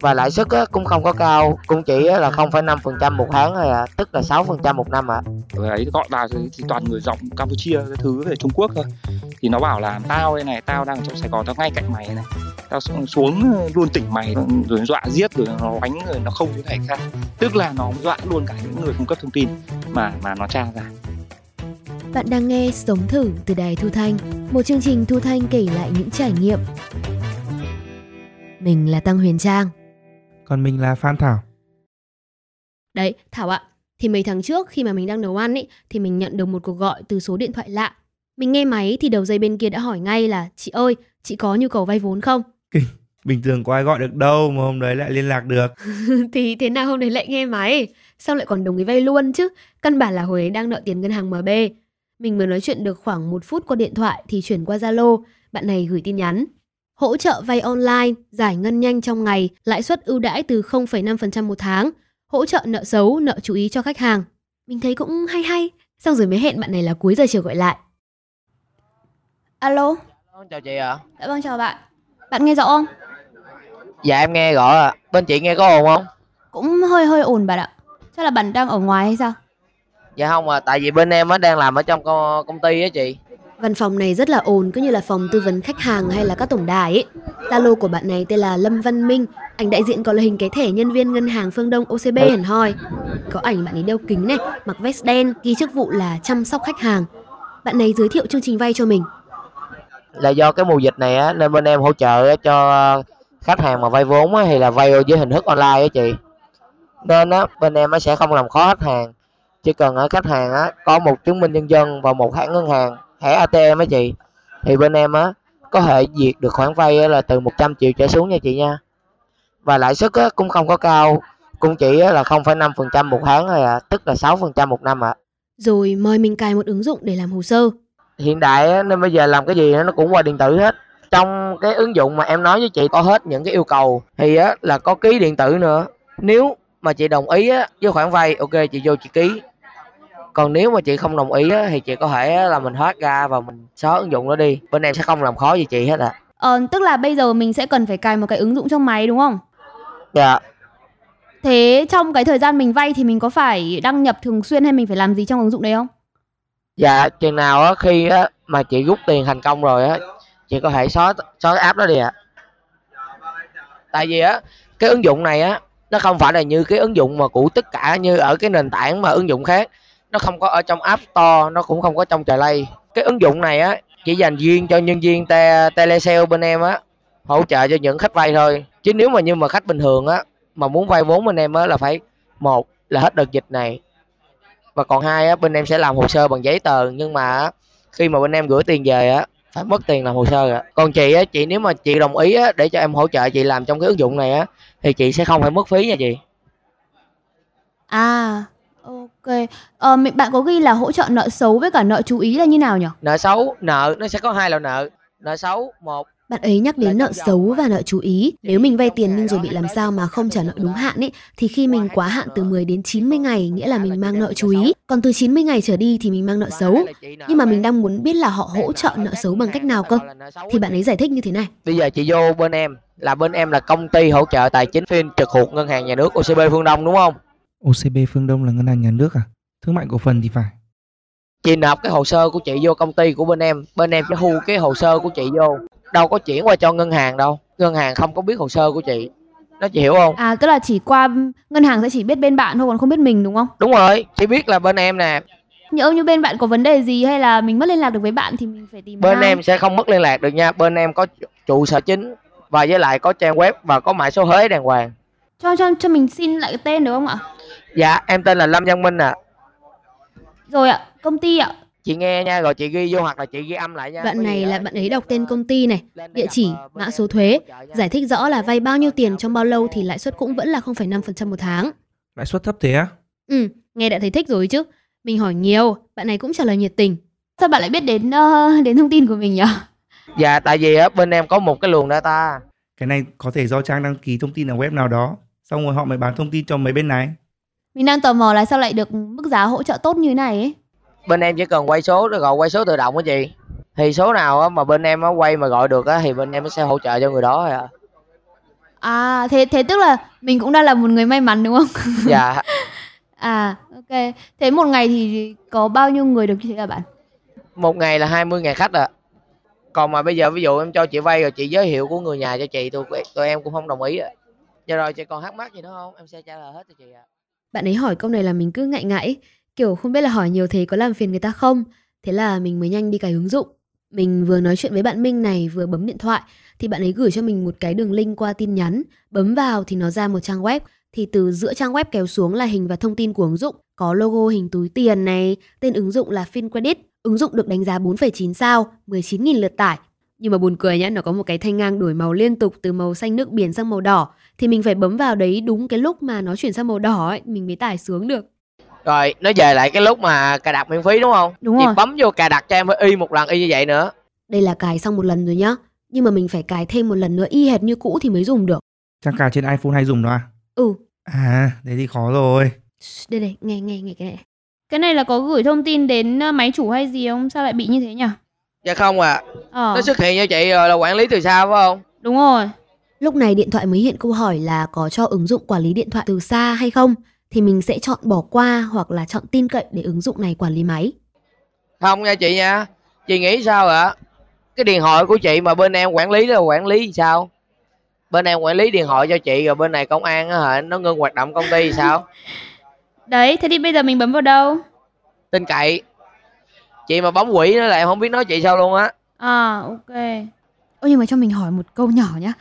và lãi suất á, cũng không có cao cũng chỉ á, là 0,5% một tháng thôi à tức là 6% một năm ạ. Người ấy gọi vào thì, thì toàn người giọng Campuchia cái thứ về Trung Quốc thôi. Thì nó bảo là tao đây này tao đang trong Sài Gòn tao ngay cạnh mày này. Tao xuống, xuống luôn tỉnh mày rồi dọa giết rồi nó đánh rồi nó không có thể khác tức là nó dọa luôn cả những người cung cấp thông tin mà mà nó tra ra. Bạn đang nghe Sống Thử từ Đài Thu Thanh, một chương trình Thu Thanh kể lại những trải nghiệm. Mình là Tăng Huyền Trang. Còn mình là Phan Thảo. Đấy, Thảo ạ, thì mấy tháng trước khi mà mình đang nấu ăn ấy, thì mình nhận được một cuộc gọi từ số điện thoại lạ. Mình nghe máy thì đầu dây bên kia đã hỏi ngay là Chị ơi, chị có nhu cầu vay vốn không? Bình thường có ai gọi được đâu mà hôm đấy lại liên lạc được. thì thế nào hôm đấy lại nghe máy Sao lại còn đồng ý vay luôn chứ Căn bản là hồi ấy đang nợ tiền ngân hàng MB Mình mới nói chuyện được khoảng một phút qua điện thoại Thì chuyển qua Zalo Bạn này gửi tin nhắn Hỗ trợ vay online, giải ngân nhanh trong ngày Lãi suất ưu đãi từ 0,5% một tháng Hỗ trợ nợ xấu, nợ chú ý cho khách hàng Mình thấy cũng hay hay Xong rồi mới hẹn bạn này là cuối giờ chiều gọi lại Alo, chào chị ạ dạ vâng chào bạn. Bạn nghe rõ không? dạ em nghe rõ ạ bên chị nghe có ồn không Cũng hơi hơi ồn bạn ạ. Chắc là bạn đang ở ngoài hay sao? dạ không à tại vì bên em á đang làm ở trong công ty á chị Văn phòng này rất là ồn, cứ như là phòng tư vấn khách hàng hay là các tổng đài ấy. Zalo của bạn này tên là Lâm Văn Minh, ảnh đại diện có là hình cái thẻ nhân viên ngân hàng Phương Đông OCB hẳn hoi. Có ảnh bạn ấy đeo kính này, mặc vest đen, ghi chức vụ là chăm sóc khách hàng. Bạn này giới thiệu chương trình vay cho mình. là do cái mùa dịch này á nên bên em hỗ trợ cho ờ, khách hàng mà vay vốn á thì là vay với hình thức online á chị nên á bên em á sẽ không làm khó khách hàng chỉ cần ở khách hàng á có một chứng minh nhân dân và một thẻ ngân hàng thẻ ATM á chị. Thì bên em á có thể duyệt được khoản vay á là từ 100 triệu trở xuống nha chị nha. Và lãi suất á cũng không có cao cũng chỉ á là 0,5% một tháng thôi à tức là 6% một năm ạ. Rồi mời mình cài một ứng dụng để làm hồ sơ. hiện đại á, nên bây giờ làm cái gì nó cũng qua điện tử hết. Trong cái ứng dụng mà em nói với chị có hết những cái yêu cầu thì á là có ký điện tử nữa. Nếu mà chị đồng ý á với khoản vay ok chị vô chị ký còn nếu mà chị không đồng ý á thì chị có thể là mình thoát ra và mình xóa ứng dụng đó đi. Bên em sẽ không làm khó gì chị hết ạ. Ờ, tức là bây giờ mình sẽ cần phải cài một cái ứng dụng trong máy đúng không? dạ. Thế trong cái thời gian mình vay thì mình có phải đăng nhập thường xuyên hay mình phải làm gì trong ứng dụng đấy không? dạ chừng nào á khi á mà chị rút tiền thành công rồi á chị có thể xóa xóa cái app đó đi ạ. Tại vì á cái ứng dụng này á nó không phải là như cái ứng dụng mà của tất cả như ở cái nền tảng mà ứng dụng khác nó không có ở trong app store nó cũng không có trong trà lay cái ứng dụng này á chỉ dành riêng cho nhân viên te, telesale bên em á hỗ trợ cho những khách vay thôi. Chứ nếu mà như mà khách bình thường á mà muốn vay vốn bên em á là phải một là hết đợt dịch này. Và còn hai á bên em sẽ làm hồ sơ bằng giấy tờ. Nhưng mà khi mà bên em gửi tiền về á phải mất tiền làm hồ sơ ạ. Còn chị á chị nếu mà chị đồng ý á để cho em hỗ trợ chị làm trong cái ứng dụng này á thì chị sẽ không phải mất phí nha chị. À, ok. Ờ, mình- bạn có ghi là hỗ trợ nợ xấu với cả nợ chú ý là như nào nhỉ? nợ xấu nợ nó sẽ có hai loại nợ nợ xấu một Bạn ấy nhắc đến nợ xấu và nợ chú ý. Nếu mình vay tiền nhưng rồi bị làm sao mà không trả nợ đúng hạn ấy, thì khi mình quá hạn từ 10 đến 90 ngày nghĩa là mình mang nợ chú ý. Còn từ 90 ngày trở đi thì mình mang nợ xấu. Nhưng mà mình đang muốn biết là họ hỗ trợ nợ xấu bằng cách nào cơ. Thì bạn ấy giải thích như thế này. bây giờ chị vô bên em là bên em là công ty hỗ trợ tài chính phiên trực thuộc ngân hàng nhà nước OCB Phương Đông đúng không OCB Phương Đông là ngân hàng nhà nước à? Thương mại cổ phần thì phải. chị nộp cái hồ sơ của chị vô công ty của bên em bên em sẽ thu cái hồ sơ của chị vô đâu có chuyển qua cho ngân hàng đâu ngân hàng không có biết hồ sơ của chị nó chị hiểu không À, tức là chỉ qua ngân hàng sẽ chỉ biết bên bạn thôi còn không biết mình đúng không? đúng rồi chị biết là bên em nè Nhỡ như bên bạn có vấn đề gì hay là mình mất liên lạc được với bạn thì mình phải tìm bên ai? em sẽ không mất liên lạc được nha bên em có trụ sở chính và với lại có trang web và có mã số thuế đàng hoàng cho cho cho mình xin lại cái tên được không ạ? Dạ em tên là lâm văn minh à Rồi ạ, công ty ạ. chị nghe nha rồi chị ghi vô hoặc là chị ghi âm lại nha vì này là bạn ấy đọc tên công ty này, địa chỉ, ờ, mã số thuế, giải thích rõ là vay bao nhiêu tiền trong bao lâu thì lãi suất cũng vẫn là 0,5% một tháng. Lãi suất thấp thế á? Ừ, nghe đã thấy thích rồi chứ. Mình hỏi nhiều, bạn này cũng trả lời nhiệt tình. Sao bạn lại biết đến ờ, đến thông tin của mình nhỉ? dạ tại vì á bên em có một cái luồng data Cái này có thể do Trang đăng ký thông tin ở web nào đó. Xong rồi họ mới bán thông tin cho mấy bên này. Mình đang tò mò là sao lại được mức giá hỗ trợ tốt như này ấy. bên em chỉ cần quay số rồi gọi quay số tự động á chị thì số nào mà bên em quay mà gọi được á thì bên em sẽ hỗ trợ cho người đó thôi à À thế thế tức là mình cũng đang là một người may mắn đúng không? dạ À ok. Thế một ngày thì có bao nhiêu người được như thế hả bạn? một ngày là 20 ngày khách à còn mà bây giờ ví dụ em cho chị vay rồi chị giới thiệu của người nhà cho chị tụi tụi em cũng không đồng ý ạ dạ rồi chị còn thắc mắc gì nữa không em sẽ trả lời hết cho chị ạ bạn ấy hỏi câu này là mình cứ ngại ngại, kiểu không biết là hỏi nhiều thế có làm phiền người ta không. Thế là mình mới nhanh đi cài ứng dụng. Mình vừa nói chuyện với bạn Minh này vừa bấm điện thoại thì bạn ấy gửi cho mình một cái đường link qua tin nhắn. Bấm vào thì nó ra một trang web. Thì từ giữa trang web kéo xuống là hình và thông tin của ứng dụng. Có logo hình túi tiền này, tên ứng dụng là FinCredit. Ứng dụng được đánh giá 4,9 sao, 19.000 lượt tải. Nhưng mà buồn cười nhá, nó có một cái thanh ngang đổi màu liên tục từ màu xanh nước biển sang màu đỏ. Thì mình phải bấm vào đấy đúng cái lúc mà nó chuyển sang màu đỏ ấy, mình mới tải xuống được. rồi nó về lại cái lúc mà cài đặt miễn phí đúng không Đúng chị rồi. bấm vô cài đặt cho em phải y một lần y như vậy nữa Đây là cài xong một lần rồi nhá. Nhưng mà mình phải cài thêm một lần nữa y hệt như cũ thì mới dùng được. Chắc cả trên iPhone hay dùng đó à? Ừ, À, thế thì khó rồi. Đây đây, nghe nghe nghe cái này. Cái này là có gửi thông tin đến ờ, máy chủ hay gì không? Sao lại bị như thế nhỉ? Dạ không à Ờ, nó xuất hiện cho chị rồi là quản lý từ xa phải không? Đúng rồi. Lúc này điện thoại mới hiện câu hỏi là có cho ứng dụng quản lý điện thoại từ xa hay không? Thì mình sẽ chọn bỏ qua hoặc là chọn tin cậy để ứng dụng này quản lý máy. không nha chị nha. Chị nghĩ sao ạ? Cái điện thoại của chị mà bên em quản lý là quản lý sao? Bên em quản lý điện thoại cho chị rồi bên này công an á hả? Nó ngưng hoạt động công ty sao? Đấy, thế thì bây giờ mình bấm vào đâu? tin cậy chị mà bấm quỷ nữa là em không biết nói chị sao luôn á À, ok. Ơ nhưng mà cho mình hỏi một câu nhỏ nhá.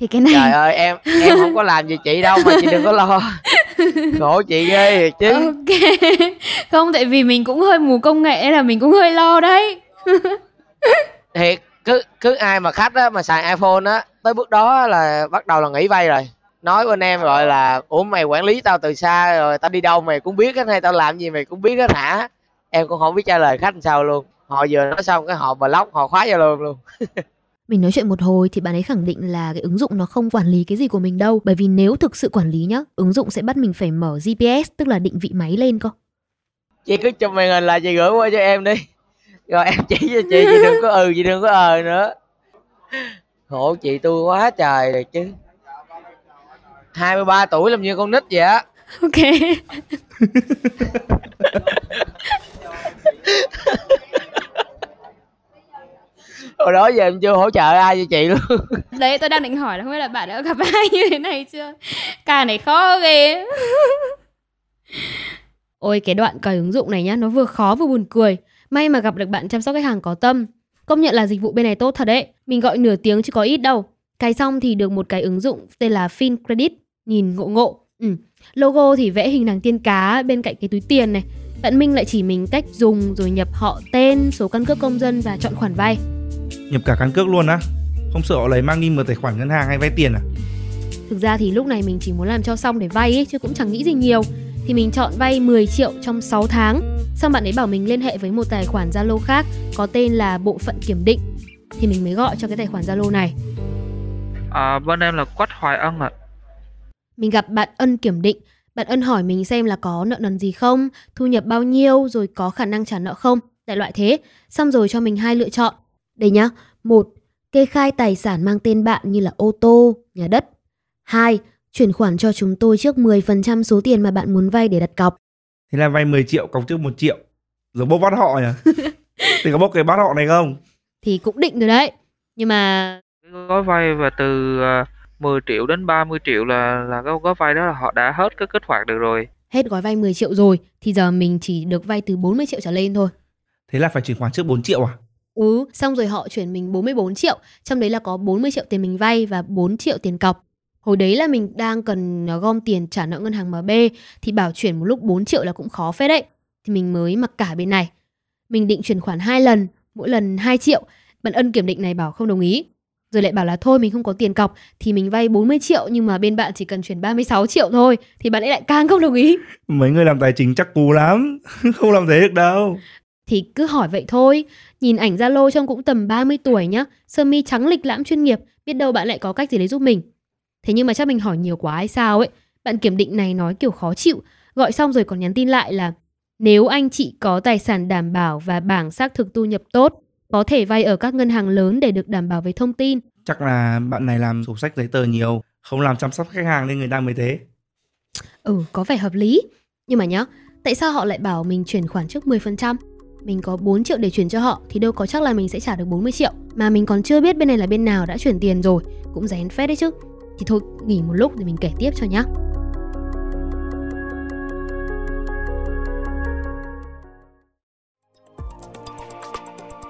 Thì cái này trời ơi em em không có làm gì chị đâu mà chị đừng có lo khổ chị ghê thiệt chứ Ok. Không, tại vì mình cũng hơi mù công nghệ nên là mình cũng hơi lo đấy. thiệt cứ cứ ai mà khách á mà xài iphone á tới bước đó là bắt đầu là nghỉ vay rồi nói bên em gọi là ủa mày quản lý tao từ xa rồi tao đi đâu mày cũng biết hết hay tao làm gì mày cũng biết hết hả em cũng không biết trả lời khách làm sao luôn họ vừa nói xong cái họ block họ khóa zalo luôn luôn mình nói chuyện một hồi thì bạn ấy khẳng định là cái ứng dụng nó không quản lý cái gì của mình đâu. Bởi vì nếu thực sự quản lý nhá, ứng dụng sẽ bắt mình phải mở GPS tức là định vị máy lên cơ. chị cứ chụp màn hình là chị gửi qua cho em đi rồi em chỉ cho chị chị đừng có ừ chị đừng có ờ nữa khổ chị tôi quá trời rồi chứ 23 tuổi làm như con nít vậy á Ok. hồi đó giờ em chưa hỗ trợ ai cho chị luôn Đấy, tôi đang định hỏi là không biết là bạn đã gặp ai như thế này chưa? Ca này khó ghê. Ôi cái đoạn cài ứng dụng này nhá, nó vừa khó vừa buồn cười. May mà gặp được bạn chăm sóc khách hàng có tâm. Công nhận là dịch vụ bên này tốt thật đấy. Mình gọi nửa tiếng chứ có ít đâu. Cài xong thì được một cái ứng dụng tên là FinCredit, nhìn ngộ ngộ. Ừ. Logo thì vẽ hình nàng tiên cá bên cạnh cái túi tiền này. Bạn Minh lại chỉ mình cách dùng rồi nhập họ tên, số căn cước công dân và chọn khoản vay. Nhập cả căn cước luôn á. Không sợ họ lấy mang đi mở tài khoản ngân hàng hay vay tiền à? Thực ra thì lúc này mình chỉ muốn làm cho xong để vay ấy, chứ cũng chẳng nghĩ gì nhiều. Thì mình chọn vay 10 triệu trong 6 tháng. Xong bạn ấy bảo mình liên hệ với một tài khoản Zalo khác có tên là Bộ phận Kiểm định. Thì mình mới gọi cho cái tài khoản Zalo này. À, bên em là Quách Hoài Ân ạ. Mình gặp bạn Ân kiểm định. Bạn Ân hỏi mình xem là có nợ nần gì không, thu nhập bao nhiêu, rồi có khả năng trả nợ không, đại loại thế. Xong rồi cho mình hai lựa chọn. Đây nhá. một Kê khai tài sản mang tên bạn như là ô tô, nhà đất. 2. Chuyển khoản cho chúng tôi trước 10% số tiền mà bạn muốn vay để đặt cọc. Thế là vay 10 triệu cọc trước 1 triệu. Rồi bốc bắt họ nhỉ? thì có bốc cái bắt họ này không? Thì cũng định rồi đấy. Nhưng mà gói vay và từ à, 10 triệu đến 30 triệu là là cái gói vay đó là họ đã hết cái kích hoạt được rồi. hết gói vay 10 triệu rồi thì giờ mình chỉ được vay từ 40 triệu trở lên thôi. Thế là phải chuyển khoản trước 4 triệu à? Ừ, xong rồi họ chuyển mình 44 triệu, trong đấy là có 40 triệu tiền mình vay và 4 triệu tiền cọc. Hồi đấy là mình đang cần gom tiền trả nợ ngân hàng MB thì bảo chuyển một lúc 4 triệu là cũng khó phết đấy. Thì mình mới mặc cả bên này. Mình định chuyển khoản hai lần, mỗi lần 2 triệu. Bạn ân kiểm định này bảo không đồng ý. Rồi lại bảo là thôi mình không có tiền cọc thì mình vay 40 triệu nhưng mà bên bạn chỉ cần chuyển 36 triệu thôi thì bạn ấy lại càng không đồng ý. Mấy người làm tài chính chắc cú lắm. không làm thế được đâu. Thì cứ hỏi vậy thôi Nhìn ảnh Zalo trông cũng tầm 30 tuổi nhá Sơ mi trắng lịch lãm chuyên nghiệp Biết đâu bạn lại có cách gì đấy giúp mình Thế nhưng mà chắc mình hỏi nhiều quá hay sao ấy Bạn kiểm định này nói kiểu khó chịu Gọi xong rồi còn nhắn tin lại là Nếu anh chị có tài sản đảm bảo Và bảng xác thực thu nhập tốt Có thể vay ở các ngân hàng lớn để được đảm bảo về thông tin Chắc là bạn này làm sổ sách giấy tờ nhiều. Không làm chăm sóc khách hàng nên người ta mới thế. Ừ, có vẻ hợp lý. Nhưng mà nhá, tại sao họ lại bảo mình chuyển khoản trước 10%? Mình có 4 triệu để chuyển cho họ thì đâu có chắc là mình sẽ trả được 40 triệu. Mà mình còn chưa biết bên này là bên nào đã chuyển tiền rồi, cũng rén phết đấy chứ. Thì thôi, nghỉ một lúc rồi mình kể tiếp cho nhá.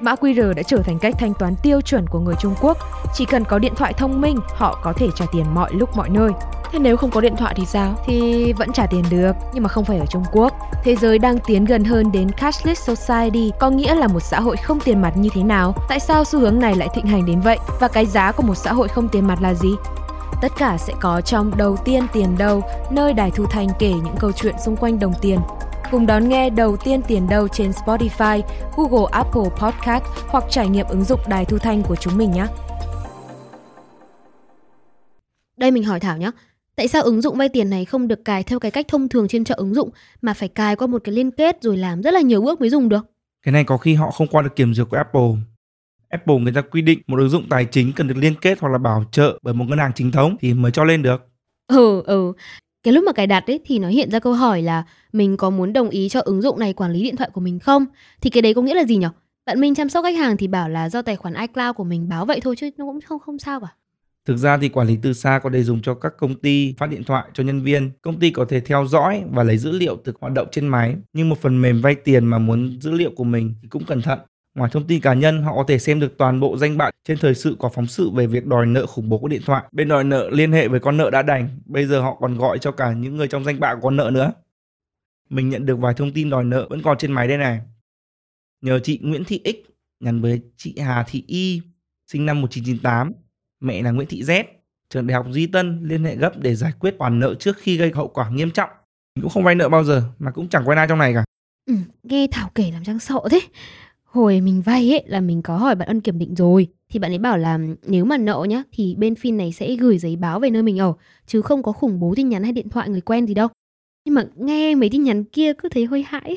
Mã QR đã trở thành cách thanh toán tiêu chuẩn của người Trung Quốc. Chỉ cần có điện thoại thông minh, họ có thể trả tiền mọi lúc mọi nơi. Thế nếu không có điện thoại thì sao? Thì vẫn trả tiền được, nhưng mà không phải ở Trung Quốc. Thế giới đang tiến gần hơn đến cashless society, có nghĩa là một xã hội không tiền mặt như thế nào? Tại sao xu hướng này lại thịnh hành đến vậy? Và cái giá của một xã hội không tiền mặt là gì? Tất cả sẽ có trong Đầu tiên tiền đâu, nơi Đài Thu Thanh kể những câu chuyện xung quanh đồng tiền. Cùng đón nghe Đầu tiên tiền đâu trên Spotify, Google Apple Podcast hoặc trải nghiệm ứng dụng Đài Thu Thanh của chúng mình nhé. Đây mình hỏi Thảo nhé, tại sao ứng dụng vay tiền này không được cài theo cái cách thông thường trên chợ ứng dụng mà phải cài qua một cái liên kết rồi làm rất là nhiều bước mới dùng được? Cái này có khi họ không qua được kiểm duyệt của Apple. Apple người ta quy định một ứng dụng tài chính cần được liên kết hoặc là bảo trợ bởi một ngân hàng chính thống thì mới cho lên được. Ừ, ừ. Cái lúc mà cài đặt ấy thì nó hiện ra câu hỏi là mình có muốn đồng ý cho ứng dụng này quản lý điện thoại của mình không? Thì cái đấy có nghĩa là gì nhỉ? Bạn mình chăm sóc khách hàng thì bảo là do tài khoản iCloud của mình báo vậy thôi chứ nó cũng không không sao cả. Thực ra thì quản lý từ xa có thể dùng cho các công ty phát điện thoại cho nhân viên. Công ty có thể theo dõi và lấy dữ liệu từ hoạt động trên máy. Nhưng một phần mềm vay tiền mà muốn dữ liệu của mình thì cũng cẩn thận. Ngoài thông tin cá nhân, họ có thể xem được toàn bộ danh bạ trên thời sự có phóng sự về việc đòi nợ khủng bố của điện thoại. Bên đòi nợ liên hệ với con nợ đã đành, bây giờ họ còn gọi cho cả những người trong danh bạ của con nợ nữa. Mình nhận được vài thông tin đòi nợ vẫn còn trên máy đây này. Nhờ chị Nguyễn Thị X nhắn với chị Hà Thị Y, sinh năm 1998, mẹ là Nguyễn Thị Z, trường đại học Duy Tân liên hệ gấp để giải quyết khoản nợ trước khi gây hậu quả nghiêm trọng. Mình cũng không vay nợ bao giờ mà cũng chẳng quen ai trong này cả. Ừ, nghe Thảo kể làm Trang sợ thế. Hồi mình vay ấy là mình có hỏi bạn ân kiểm định rồi thì bạn ấy bảo là nếu mà nợ nhá thì bên fin này sẽ gửi giấy báo về nơi mình ở chứ không có khủng bố tin nhắn hay điện thoại người quen gì đâu. Nhưng mà nghe mấy tin nhắn kia cứ thấy hơi hãi.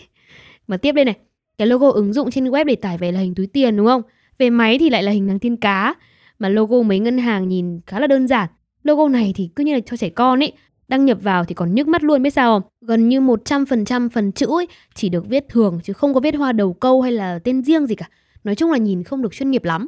Mà tiếp đây này, cái logo ứng dụng trên web để tải về là hình túi tiền đúng không? Về máy thì lại là hình nàng tiên cá. Mà logo mấy ngân hàng nhìn khá là đơn giản. Logo này thì cứ như là cho trẻ con ấy. Đăng nhập vào thì còn nhức mắt luôn biết sao không? Gần như 100% phần chữ ấy chỉ được viết thường chứ không có viết hoa đầu câu hay là tên riêng gì cả. Nói chung là nhìn không được chuyên nghiệp lắm.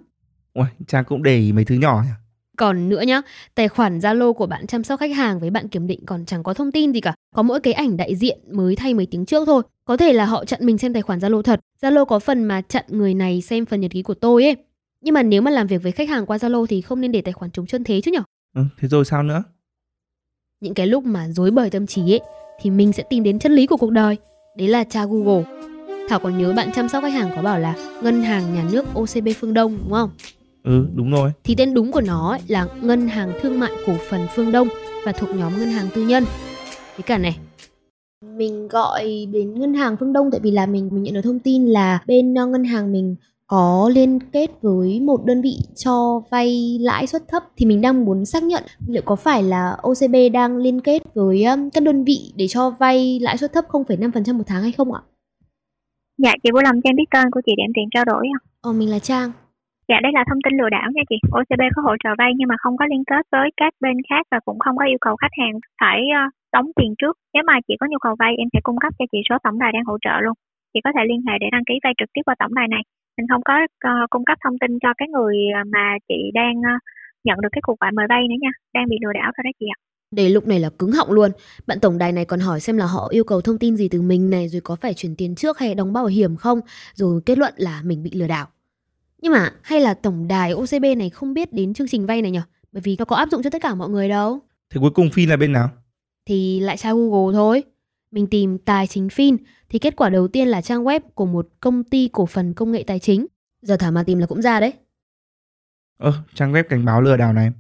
Ôi, Trang cũng để ý mấy thứ nhỏ nhỉ? Còn nữa nhá, tài khoản Zalo của bạn chăm sóc khách hàng với bạn kiểm định còn chẳng có thông tin gì cả. Có mỗi cái ảnh đại diện mới thay mấy tiếng trước thôi. Có thể là họ chặn mình xem tài khoản Zalo thật. Zalo có phần mà chặn người này xem phần nhật ký của tôi ấy. Nhưng mà nếu mà làm việc với khách hàng qua Zalo thì không nên để tài khoản trống chân thế chứ nhở? Ừ, thế rồi sao nữa? Những cái lúc mà dối bời tâm trí ấy thì mình sẽ tìm đến chân lý của cuộc đời. Đấy là cha Google. Thảo còn nhớ bạn chăm sóc khách hàng có bảo là ngân hàng nhà nước OCB Phương Đông đúng không? Ừ, đúng rồi. Thì tên đúng của nó ấy là Ngân hàng Thương mại Cổ phần Phương Đông và thuộc nhóm ngân hàng tư nhân. Với cả này, mình gọi đến ngân hàng Phương Đông tại vì là mình mình nhận được thông tin là bên uh, ngân hàng mình có liên kết với một đơn vị cho vay lãi suất thấp thì mình đang muốn xác nhận liệu có phải là OCB đang liên kết với um, các đơn vị để cho vay lãi suất thấp 0,5% một tháng hay không ạ? Dạ chị vui lòng cho em biết tên của chị để em tiện trao đổi ạ. Ờ mình là Trang. Dạ đây là thông tin lừa đảo nha chị. OCB có hỗ trợ vay nhưng mà không có liên kết với các bên khác và cũng không có yêu cầu khách hàng phải uh, đóng tiền trước. Nếu mà chị có nhu cầu vay em sẽ cung cấp cho chị số tổng đài đang hỗ trợ luôn. Chị có thể liên hệ để đăng ký vay trực tiếp qua tổng đài này. Mình không có uh, cung cấp thông tin cho cái người mà chị đang uh, nhận được cái cuộc gọi mời vay nữa nha. Đang bị lừa đảo thôi đó chị ạ. Để lúc này là cứng họng luôn. Bạn tổng đài này còn hỏi xem là họ yêu cầu thông tin gì từ mình này rồi có phải chuyển tiền trước hay đóng bảo hiểm không, rồi kết luận là mình bị lừa đảo. Nhưng mà hay là tổng đài OCB này không biết đến chương trình vay này nhỉ? Bởi vì nó có áp dụng cho tất cả mọi người đâu. Thế cuối cùng Phin là bên nào? Thì lại tra Google thôi. Mình tìm tài chính Fin thì kết quả đầu tiên là trang web của một công ty cổ phần công nghệ tài chính. Giờ Thảo mà tìm là cũng ra đấy. Ơ, trang web cảnh báo lừa đảo này.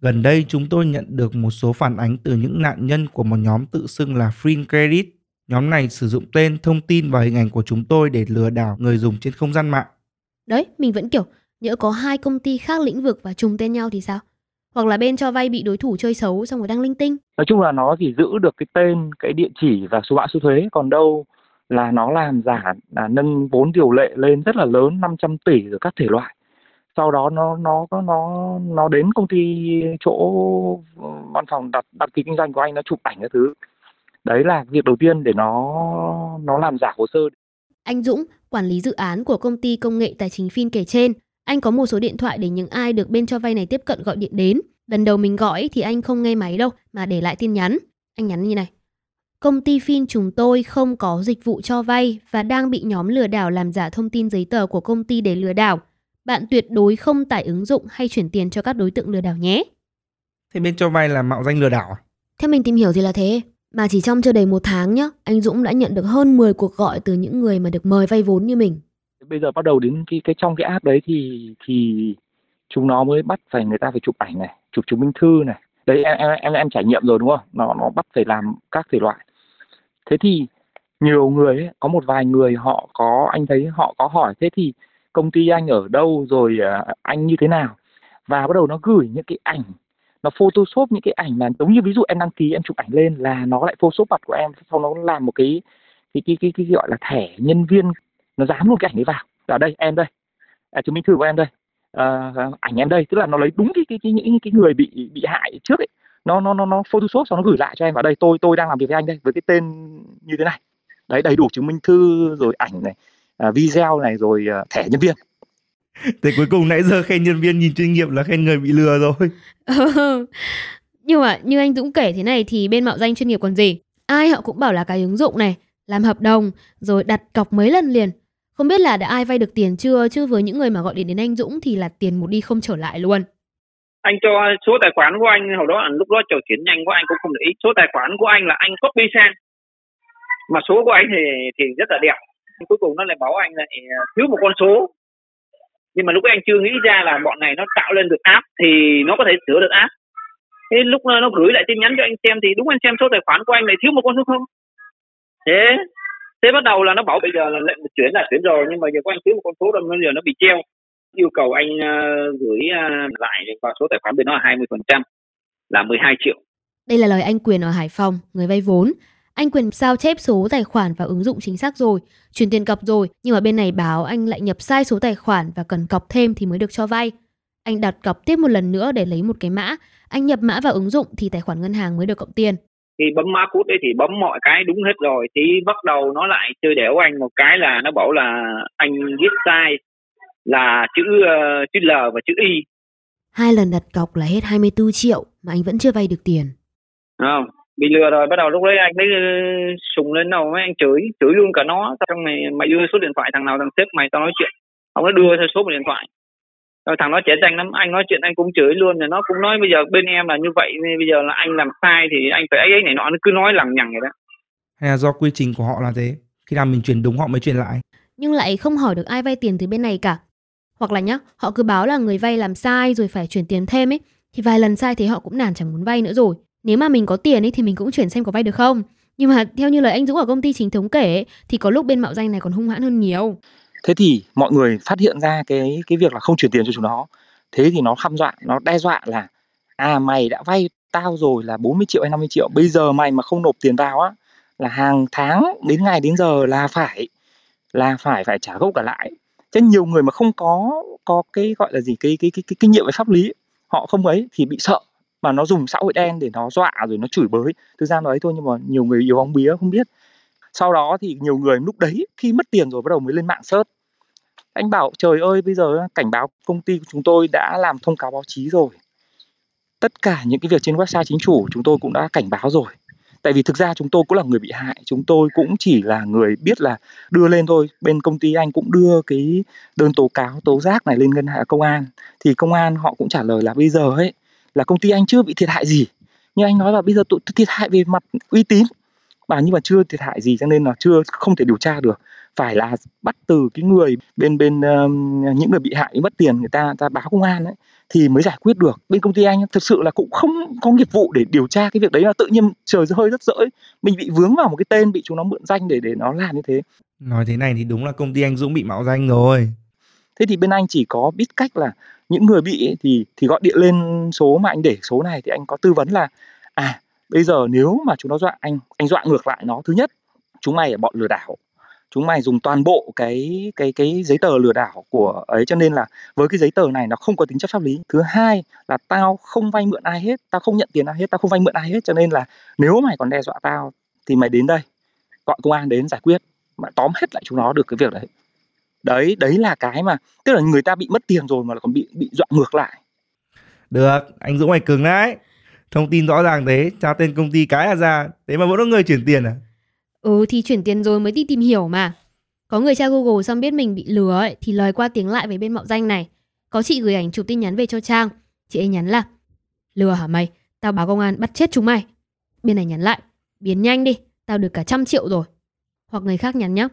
Gần đây chúng tôi nhận được một số phản ánh từ những nạn nhân của một nhóm tự xưng là Free Credit. Nhóm này sử dụng tên, thông tin và hình ảnh của chúng tôi để lừa đảo người dùng trên không gian mạng. Đấy, mình vẫn kiểu nhỡ có hai công ty khác lĩnh vực và trùng tên nhau thì sao? Hoặc là bên cho vay bị đối thủ chơi xấu xong rồi đăng linh tinh. nói chung là nó chỉ giữ được cái tên cái địa chỉ và số mã số thuế. Còn đâu là nó làm giả là nâng vốn điều lệ lên rất là lớn 500 tỷ rồi các thể loại. Sau đó nó nó nó nó đến công ty chỗ văn phòng đặt đặt ký kinh doanh của anh nó chụp ảnh cái thứ. Đấy là việc đầu tiên để nó nó làm giả hồ sơ. Anh Dũng, quản lý dự án của công ty công nghệ tài chính Fin kể trên, anh có một số điện thoại để những ai được bên cho vay này tiếp cận gọi điện đến. Lần đầu mình gọi thì anh không nghe máy đâu mà để lại tin nhắn. Anh nhắn như này. Công ty Fin chúng tôi không có dịch vụ cho vay và đang bị nhóm lừa đảo làm giả thông tin giấy tờ của công ty để lừa đảo. Bạn tuyệt đối không tải ứng dụng hay chuyển tiền cho các đối tượng lừa đảo nhé. Thế bên cho vay là mạo danh lừa đảo à? Theo mình tìm hiểu thì là thế. Mà chỉ trong chưa đầy một tháng nhá, anh Dũng đã nhận được hơn 10 cuộc gọi từ những người mà được mời vay vốn như mình bây giờ bắt đầu đến cái cái trong cái app đấy thì thì chúng nó mới bắt phải người ta phải chụp ảnh này chụp chứng minh thư này. Đấy em em em, em trải nghiệm rồi đúng không? Nó nó bắt phải làm các thể loại. Thế thì nhiều người ấy, có một vài người họ có anh thấy họ có hỏi thế thì công ty anh ở đâu rồi à, anh như thế nào? Và bắt đầu nó gửi những cái ảnh nó photoshop những cái ảnh mà giống như ví dụ em đăng ký em chụp ảnh lên là nó lại photoshop mặt của em sau nó làm một cái cái cái cái, cái gọi là thẻ nhân viên nó dán luôn cái ảnh ấy vào. Ở đây em đây. À, chứng minh thư của em đây. À, ảnh em đây. Tức là nó lấy đúng cái cái, cái những cái người bị bị hại trước ấy. Nó nó nó nó photoshop xong nó gửi lại cho em vào đây. Tôi tôi đang làm việc với anh đây với cái tên như thế này. Đấy đầy đủ chứng minh thư rồi ảnh này à, video này rồi à, thẻ nhân viên. Thế cuối cùng nãy giờ khen nhân viên nhìn chuyên nghiệp là khen người bị lừa rồi. Nhưng mà như anh Dũng kể thế này thì bên mạo danh chuyên nghiệp còn gì? Ai họ cũng bảo là cái ứng dụng này, làm hợp đồng, rồi đặt cọc mấy lần liền. Không biết là đã ai vay được tiền chưa, chứ với những người mà gọi điện đến anh Dũng thì là tiền một đi không trở lại luôn. anh cho số tài khoản của anh hồi đó lúc đó trò chuyện nhanh quá anh cũng không để ý. Số tài khoản của anh là anh copy sang. Mà số của anh thì thì rất là đẹp. Cuối cùng nó lại bảo anh lại thiếu một con số. Nhưng mà lúc ấy anh chưa nghĩ ra là bọn này nó tạo lên được app thì nó có thể sửa được app. Thế lúc nó nó gửi lại tin nhắn cho anh xem thì đúng anh xem số tài khoản của anh lại thiếu một con số không? Thế thế bắt đầu là nó bảo bây giờ là lệnh chuyển là chuyển rồi nhưng mà giờ có anh thiếu một con số rồi bây giờ nó bị treo yêu cầu anh ờ, gửi ờ, lại vào số tài khoản bên nó là 20% là 12 triệu Đây là lời anh Quyền ở Hải Phòng, người vay vốn. Anh Quyền sao chép số tài khoản vào ứng dụng chính xác rồi, chuyển tiền cọc rồi, nhưng mà bên này báo anh lại nhập sai số tài khoản và cần cọc thêm thì mới được cho vay. Anh đặt cọc tiếp một lần nữa để lấy một cái mã, anh nhập mã vào ứng dụng thì tài khoản ngân hàng mới được cộng tiền thì bấm mã code đấy thì bấm mọi cái đúng hết rồi. Thì bắt đầu nó lại chơi đẻo anh. Một cái là nó bảo là anh viết sai là chữ ờ, chữ L và chữ Y. Hai lần đặt cọc là hết 24 triệu mà anh vẫn chưa vay được tiền. Không bị lừa rồi. Bắt đầu lúc đấy anh mới ờ, sùng lên đầu mấy anh chửi chửi luôn cả nó. Xong mày mày đưa số điện thoại thằng nào thằng sếp mày tao nói chuyện. Ông nó đưa theo số điện thoại rồi thằng nó trẻ danh lắm anh nói chuyện anh cũng chửi luôn rồi nó cũng nói bây giờ bên em là như vậy nên bây giờ là anh làm sai thì anh phải ấy ấy này nọ nó cứ nói lằng nhằng vậy đó Hay là do quy trình của họ là thế? Khi nào mình chuyển đúng họ mới chuyển lại. nhưng lại không hỏi được ai vay tiền từ bên này cả. Hoặc là nhá, họ cứ báo là người vay làm sai rồi phải chuyển tiền thêm ấy, thì vài lần sai thế họ cũng nản chẳng muốn vay nữa rồi. Nếu mà mình có tiền ấy thì mình cũng chuyển xem có vay được không. Nhưng mà theo như lời anh Dũng ở công ty chính thống kể ấy, thì có lúc bên mạo danh này còn hung hãn hơn nhiều thế thì mọi người phát hiện ra cái cái việc là không chuyển tiền cho chúng nó. Thế thì nó hăm dọa nó đe dọa là à mày đã vay tao rồi là 40 triệu hay 50 triệu bây giờ mày mà không nộp tiền vào á là hàng tháng đến ngày đến giờ là phải là phải phải trả gốc cả lại chứ nhiều người mà không có có cái gọi là gì cái cái cái, cái kinh nghiệm về pháp lý họ không ấy thì bị sợ mà nó dùng xã hội đen để nó dọa rồi nó chửi bới. Thực ra nói thôi nhưng mà nhiều người yếu bóng bía không biết sau đó thì nhiều người lúc đấy khi mất tiền rồi bắt đầu mới lên mạng search. Anh bảo, trời ơi, bây giờ cảnh báo công ty của chúng tôi đã làm thông cáo báo chí rồi. Tất cả những cái việc trên website chính chủ chúng tôi cũng đã cảnh báo rồi. Tại vì thực ra chúng tôi cũng là người bị hại, chúng tôi cũng chỉ là người biết là đưa lên thôi. Bên công ty anh cũng đưa cái đơn tố cáo, tố giác này lên ngân hàng công an. Thì công an họ cũng trả lời là bây giờ ấy, là công ty anh chưa bị thiệt hại gì. Nhưng anh nói là bây giờ tụi thiệt hại về mặt uy tín mà nhưng mà chưa thiệt hại gì cho nên là chưa không thể điều tra được. Phải là bắt từ cái người bên bên um, những người bị hại mất tiền người ta ta báo công an ấy thì mới giải quyết được. Bên công ty anh thực sự là cũng không có nghiệp vụ để điều tra cái việc đấy là tự nhiên trời hơi rất rỡi mình bị vướng vào một cái tên bị chúng nó mượn danh để để nó làm như thế. Nói thế này thì đúng là công ty anh Dũng bị mạo danh rồi. thế thì bên anh chỉ có biết cách là những người bị ấy thì thì gọi điện lên số mà anh để số này thì anh có tư vấn là à bây giờ nếu mà chúng nó dọa anh anh dọa ngược lại nó, thứ nhất, chúng mày là bọn lừa đảo. Chúng mày dùng toàn bộ cái cái cái giấy tờ lừa đảo của ấy, cho nên là với cái giấy tờ này nó không có tính chất pháp lý. Thứ hai là tao không vay mượn ai hết, tao không nhận tiền ai hết, tao không vay mượn ai hết, cho nên là nếu mày còn đe dọa tao thì mày đến đây, gọi công an đến giải quyết, mà tóm hết lại chúng nó được cái việc đấy. Đấy đấy là cái mà, tức là người ta bị mất tiền rồi mà còn bị bị dọa ngược lại. Được, anh Dũng mày cứng đấy thông tin rõ ràng thế tra tên công ty cái là ra thế mà vẫn có người chuyển tiền à Ừ thì chuyển tiền rồi mới đi tìm hiểu mà. Có người tra Google xong biết mình bị lừa ấy thì lời qua tiếng lại với bên mạo danh này. Có chị gửi ảnh chụp tin nhắn về cho Trang. Chị ấy nhắn là Lừa hả mày? Tao báo công an bắt chết chúng mày. Bên này nhắn lại Biến nhanh đi, tao được cả trăm triệu rồi. Hoặc người khác nhắn nhá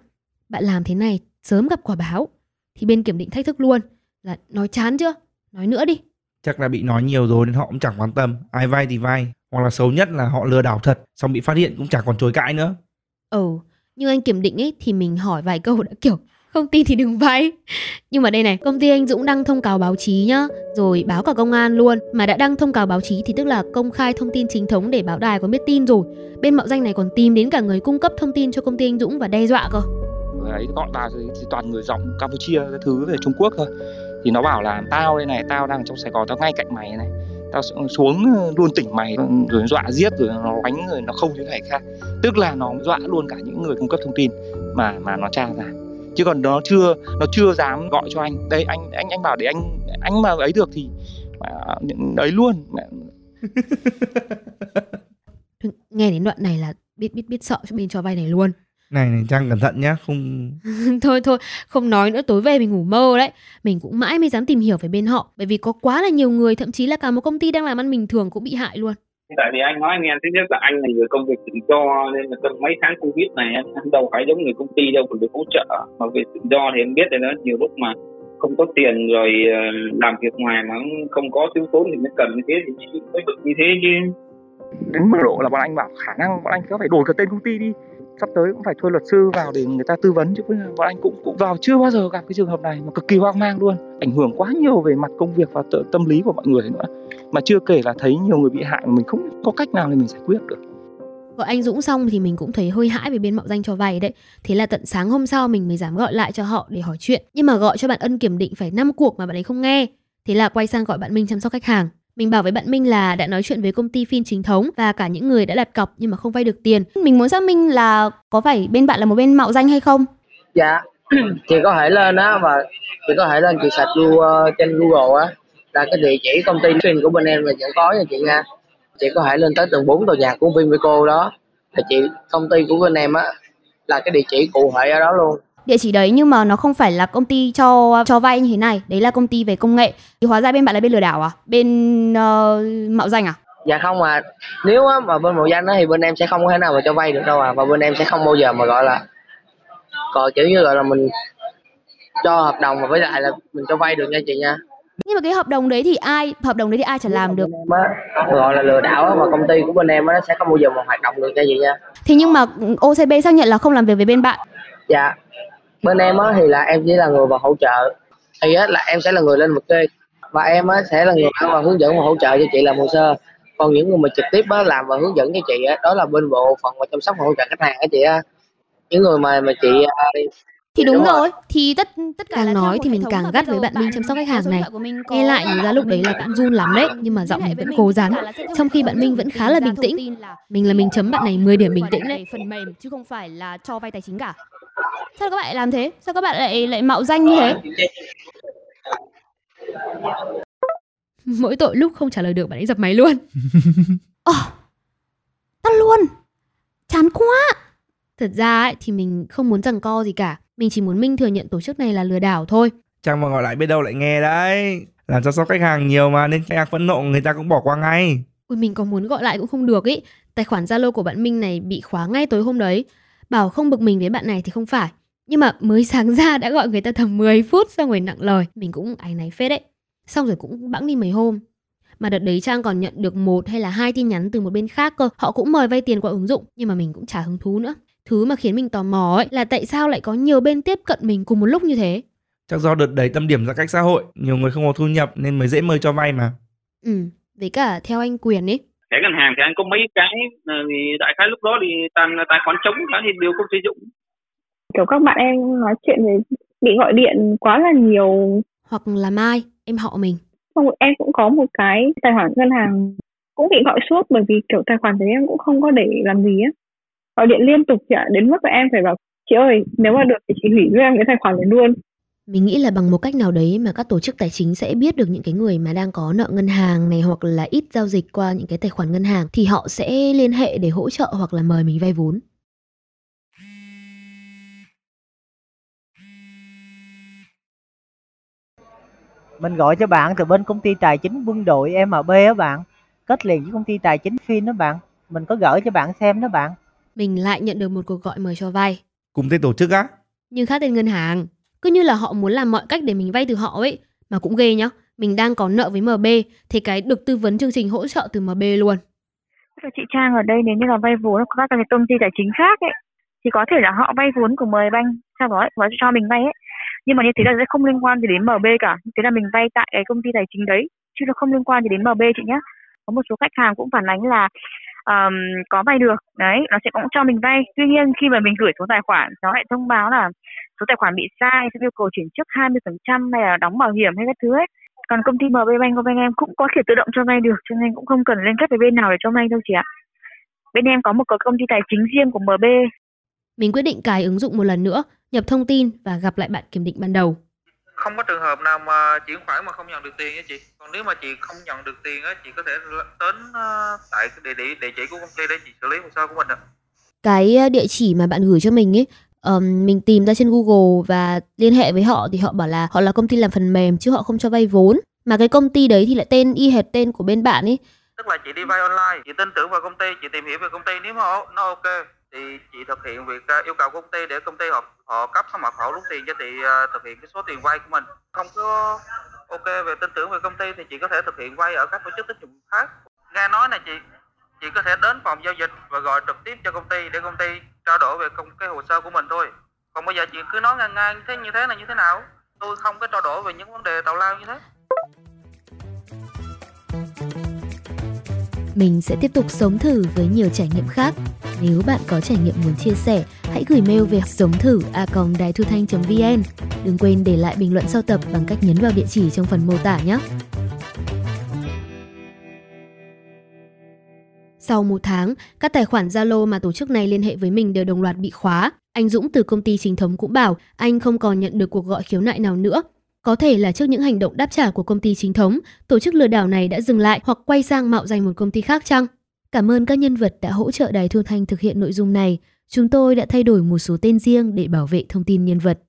Bạn làm thế này sớm gặp quả báo. Thì bên kiểm định thách thức luôn là nói chán chưa? Nói nữa đi chắc là bị nói nhiều rồi nên họ cũng chẳng quan tâm ai vay thì vay hoặc là xấu nhất là họ lừa đảo thật xong bị phát hiện cũng chẳng còn chối cãi nữa Ừ, nhưng anh kiểm định ấy thì mình hỏi vài câu đã kiểu không tin thì đừng vay. Nhưng mà đây này, công ty anh Dũng đăng thông cáo báo chí nhá, rồi báo cả công an luôn. Mà đã đăng thông cáo báo chí thì tức là công khai thông tin chính thống để báo đài có biết tin rồi. Bên mạo danh này còn tìm đến cả người cung cấp thông tin cho công ty anh Dũng và đe dọa cơ. Người ấy gọi vào thì, thì toàn người giọng Campuchia cái thứ về Trung Quốc thôi thì nó bảo là tao đây này tao đang trong Sài Gòn tao ngay cạnh mày này. Tao xuống luôn tỉnh mày rồi dọa giết rồi nó đánh rồi nó không như này khác. Tức là nó dọa luôn cả những người cung cấp thông tin mà mà nó tra ra. Chứ còn nó chưa nó chưa dám gọi cho anh. Đây anh anh anh bảo để anh anh mà ấy được thì mà ấy luôn. Nghe đến đoạn này là biết biết biết sợ cho bên cho vay này luôn. Này này Trang cẩn thận nhá không thôi thôi, không nói nữa tối về mình ngủ mơ đấy. Mình cũng mãi mới dám tìm hiểu về bên họ bởi vì có quá là nhiều người thậm chí là cả một công ty đang làm ăn bình thường cũng bị hại luôn. tại vì anh nói anh nghe thứ nhất là anh là người công việc tự do nên là trong mấy tháng covid này anh, đâu phải giống người công ty đâu còn được hỗ trợ mà về tự do thì em biết rồi đó nhiều lúc mà không có tiền rồi ờ, làm việc ngoài mà không có thiếu thốn thì mới cần như thế thì mới được như thế chứ đến mức độ là bọn anh bảo khả năng bọn anh có phải đổi cả tên công ty đi sắp tới cũng phải thuê luật sư vào để người ta tư vấn chứ bọn anh cũng cũng vào chưa bao giờ gặp cái trường hợp này mà cực kỳ hoang mang luôn ảnh hưởng quá nhiều về mặt công việc và tự- tâm lý của mọi người nữa mà chưa kể là thấy nhiều người bị hại mà mình không có cách nào để mình giải quyết được Gọi anh Dũng xong thì mình cũng thấy hơi hãi về bên mạo danh cho vay đấy. Thế là tận sáng hôm sau mình mới dám gọi lại cho họ để hỏi chuyện. Nhưng mà gọi cho bạn Ân kiểm định phải 5 cuộc mà bạn ấy không nghe. Thế là quay sang gọi bạn Minh chăm sóc khách hàng. Mình bảo với bạn Minh là đã nói chuyện với công ty phim chính thống và cả những người đã đặt cọc nhưng mà không vay được tiền. Mình muốn xác minh là có phải bên bạn là một bên mạo danh hay không? dạ chị có thể lên á và chị có thể lên chị search Google, trên Google á là cái địa chỉ công ty phim của bên em là vẫn có nha chị nha chị có thể lên tới tầng 4 tòa nhà của Vinvico đó là chị công ty của bên em á là cái địa chỉ cụ thể ở đó luôn Địa chỉ đấy nhưng mà nó không phải là công ty cho cho vay như thế này, đấy là công ty về công nghệ. Thì hóa ra bên bạn là bên lừa đảo à? Bên ờ, mạo danh à? dạ không mà nếu á, mà bên mạo danh á thì bên em sẽ không có thể nào mà cho vay được đâu à và bên em sẽ không bao giờ mà gọi là còn kiểu như gọi là mình cho hợp đồng mà với lại là mình cho vay được nha chị nha Nhưng mà cái hợp đồng đấy thì ai hợp đồng đấy thì ai chả làm được. Á, gọi là lừa đảo á, mà công ty của bên em á nó sẽ không bao giờ mà hoạt động được nha chị nha Thế nhưng mà OCB xác nhận là không làm việc với bên bạn. dạ bên em á thì là em chỉ là người vào hỗ trợ thì á là em sẽ là người lên mực kê và em á sẽ là người vào hướng dẫn và hỗ trợ cho chị làm hồ sơ còn những người mà trực tiếp á làm và hướng dẫn cho chị á đó là bên bộ phận mà chăm sóc và hỗ trợ khách hàng á chị á những người mà mà chị à, Thì đúng, Đúng rồi. rồi. Thì tất tất cả Càng nói thì mình càng gắt với bạn Minh chăm sóc khách hàng này. Nghe lại nhớ ra lúc đấy là bạn run lắm đấy, nhưng mà giọng mình vẫn cố gắng. Trong khi bạn Minh vẫn khá là bình tĩnh. Mình là mình chấm bạn này 10 điểm bình tĩnh đấy. phần mềm chứ không phải là cho vay tài chính cả. Sao các bạn lại làm thế? Sao các bạn lại lại mạo danh như thế? Mỗi tội lúc không trả lời được bạn ấy dập máy luôn. Ờ, tao luôn. Chán quá. Thật ra ấy, thì mình không muốn rằng co gì cả. Mình chỉ muốn Minh thừa nhận tổ chức này là lừa đảo thôi. Trang mà gọi lại biết đâu lại nghe đấy làm chăm sóc khách hàng nhiều mà nên khách hàng phẫn nộ người ta cũng bỏ qua ngay Ui mình có muốn gọi lại cũng không được ý. Tài khoản Zalo của bạn Minh này bị khóa ngay tối hôm đấy. Bảo không bực mình với bạn này thì không phải. Nhưng mà mới sáng ra đã gọi người ta tầm 10 phút xong rồi nặng lời. Mình cũng áy náy phết đấy. Xong rồi cũng bẵng đi mấy hôm. Mà đợt đấy Trang còn nhận được một hay là hai tin nhắn từ một bên khác cơ. Họ cũng mời vay tiền qua ứng dụng. Nhưng mà mình cũng chả hứng thú nữa. Thứ mà khiến mình tò mò ấy là tại sao lại có nhiều bên tiếp cận mình cùng một lúc như thế. chắc do đợt đấy tâm điểm giãn cách xã hội nhiều người không có thu nhập nên mới dễ mời cho vay mà Ừ, với cả theo anh Quyền ấy thẻ ngân hàng thì anh có mấy cái ờ, thì đại khái lúc đó thì là tài khoản trống cả thì đều không sử dụng. Kiểu các bạn em nói chuyện về bị gọi điện quá là nhiều. Hoặc là mai em họ mình. Không em cũng có một cái tài khoản ngân hàng cũng bị gọi suốt bởi vì kiểu tài khoản đấy em cũng không có để làm gì á. Gọi điện liên tục chị ạ đến mức là em phải bảo chị ơi nếu mà được thì chị hủy cho em cái tài khoản này luôn mình nghĩ là bằng một cách nào đấy mà các tổ chức tài chính sẽ biết được những cái người mà đang có nợ ngân hàng này hoặc là ít giao dịch qua những cái tài khoản ngân hàng thì họ sẽ liên hệ để hỗ trợ hoặc là mời mình vay vốn Mình gọi cho bạn từ bên công ty tài chính quân đội MB á bạn, kết liền với công ty tài chính Fin đó bạn. Mình có gửi cho bạn xem đó bạn. Mình lại nhận được một cuộc gọi mời cho vay. Cùng tên tổ chức á? Nhưng khác tên ngân hàng. Cứ như là họ muốn làm mọi cách để mình vay từ họ ấy. Mà cũng ghê nhá. Mình đang có nợ với MB thì cái được tư vấn chương trình hỗ trợ từ MB luôn. Chị Trang ở đây nếu như là vay vốn có các cái công ty tài chính khác ấy, thì có thể là họ vay vốn của mời banh sau đó và cho mình vay ấy nhưng mà như thế là sẽ không liên quan gì đến MB cả thế là mình vay tại cái công ty tài chính đấy, chứ nó không liên quan gì đến MB chị nhé có một số khách hàng cũng phản ánh là um, có vay được. Đấy nó sẽ cũng cho mình vay. Tuy nhiên khi mà mình gửi số tài khoản nó lại thông báo là số tài khoản bị sai sẽ yêu cầu chuyển trước 20% hay là đóng bảo hiểm hay các thứ ấy. Còn công ty MB Bank của bên em cũng có thể tự động cho vay được cho nên cũng không cần liên kết với bên nào để cho vay đâu chị ạ. Bên em có một cái công ty tài chính riêng của MB mình quyết định cài ứng dụng một lần nữa nhập thông tin và gặp lại bạn kiểm định ban đầu. Không có trường hợp nào mà chuyển khoản mà không nhận được tiền nha chị. Còn nếu mà chị không nhận được tiền á, chị có thể đến ờ, tại địa địa địa chỉ của công ty để chị xử lý hồ sơ của mình ạ. Cái ờ, địa chỉ mà bạn gửi cho mình ấy um, mình tìm ra trên Google và liên hệ với họ thì họ bảo là họ là công ty làm phần mềm chứ họ không cho vay vốn mà cái công ty đấy thì lại tên y hệt tên của bên bạn ấy tức là chị đi vay online chị tin tưởng vào công ty chị tìm hiểu về công ty nếu mà nó ok thì chị thực hiện việc ờ, yêu cầu công ty để công ty họ họ cấp mật khẩu rút tiền cho chị ờ, thực hiện cái số tiền vay của mình. Không có ok về tin tưởng về công ty thì chị có thể thực hiện vay ở các tổ chức tín dụng khác. Nghe nói này chị chị có thể đến phòng giao dịch và gọi trực tiếp cho công ty để công ty trao đổi về công, cái hồ sơ của mình thôi. Còn bây giờ chị cứ nói ngang ngang, thế như thế là như thế nào? Tôi không có trao đổi về những vấn đề tào lao như thế. Mình sẽ tiếp tục sống thử với nhiều trải nghiệm khác nếu bạn có trải nghiệm muốn chia sẻ, hãy gửi mail về sống thử a đài thu thanh vn Đừng quên để lại bình luận sau tập bằng cách nhấn vào địa chỉ trong phần mô tả nhé. Sau một tháng, các tài khoản Zalo mà tổ chức này liên hệ với mình đều đồng loạt bị khóa. Anh Dũng từ công ty chính thống cũng bảo anh không còn nhận được cuộc gọi khiếu nại nào nữa. Có thể là trước những hành động đáp trả của công ty chính thống, tổ chức lừa đảo này đã dừng lại hoặc quay sang mạo danh một công ty khác chăng? Cảm ơn các nhân vật đã hỗ trợ Đài Thu Thanh thực hiện nội dung này. Chúng tôi đã thay đổi một số tên riêng để bảo vệ thông tin nhân vật.